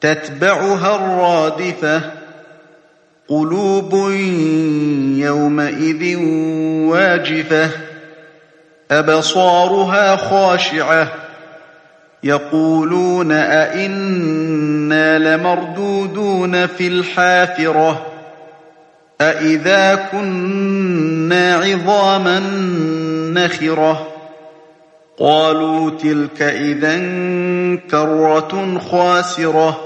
تتبعها الرادفة. قلوب يومئذ واجفة. أبصارها خاشعة. يقولون أئنا لمردودون في الحافرة. أئذا كنا عظاما نخرة. قالوا تلك إذا كرة خاسرة.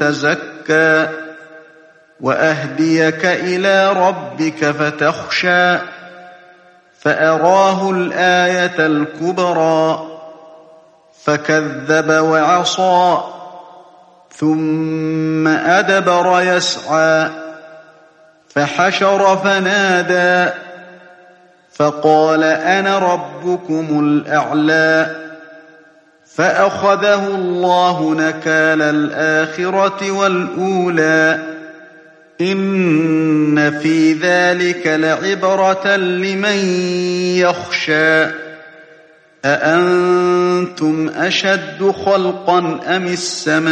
تزكى وأهديك إلى ربك فتخشى فأراه الآية الكبرى فكذب وعصى ثم أدبر يسعى فحشر فنادى فقال أنا ربكم الأعلى فأخذه الله نكال الآخرة والأولى. إن في ذلك لعبرة لمن يخشى. أأنتم أشد خلقا أم السماء؟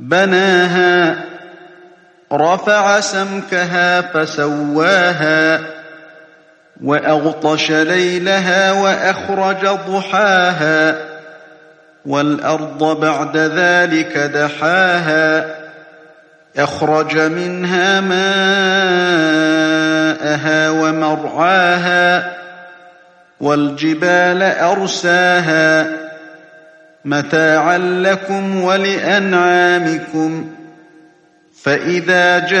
بناها رفع سمكها فسواها. وأغطش ليلها وأخرج ضحاها والأرض بعد ذلك دحاها أخرج منها ماءها ومرعاها والجبال أرساها متاعا لكم ولأنعامكم فإذا جاءت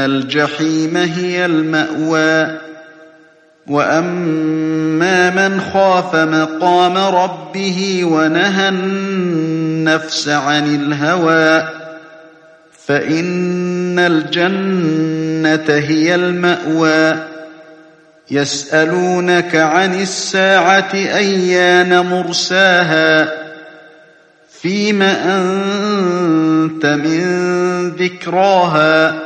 الجحيم هي المأوى. وأما من خاف مقام ربه ونهى النفس عن الهوى فإن الجنة هي المأوى. يسألونك عن الساعة أيان مرساها فيم أنت من ذكراها.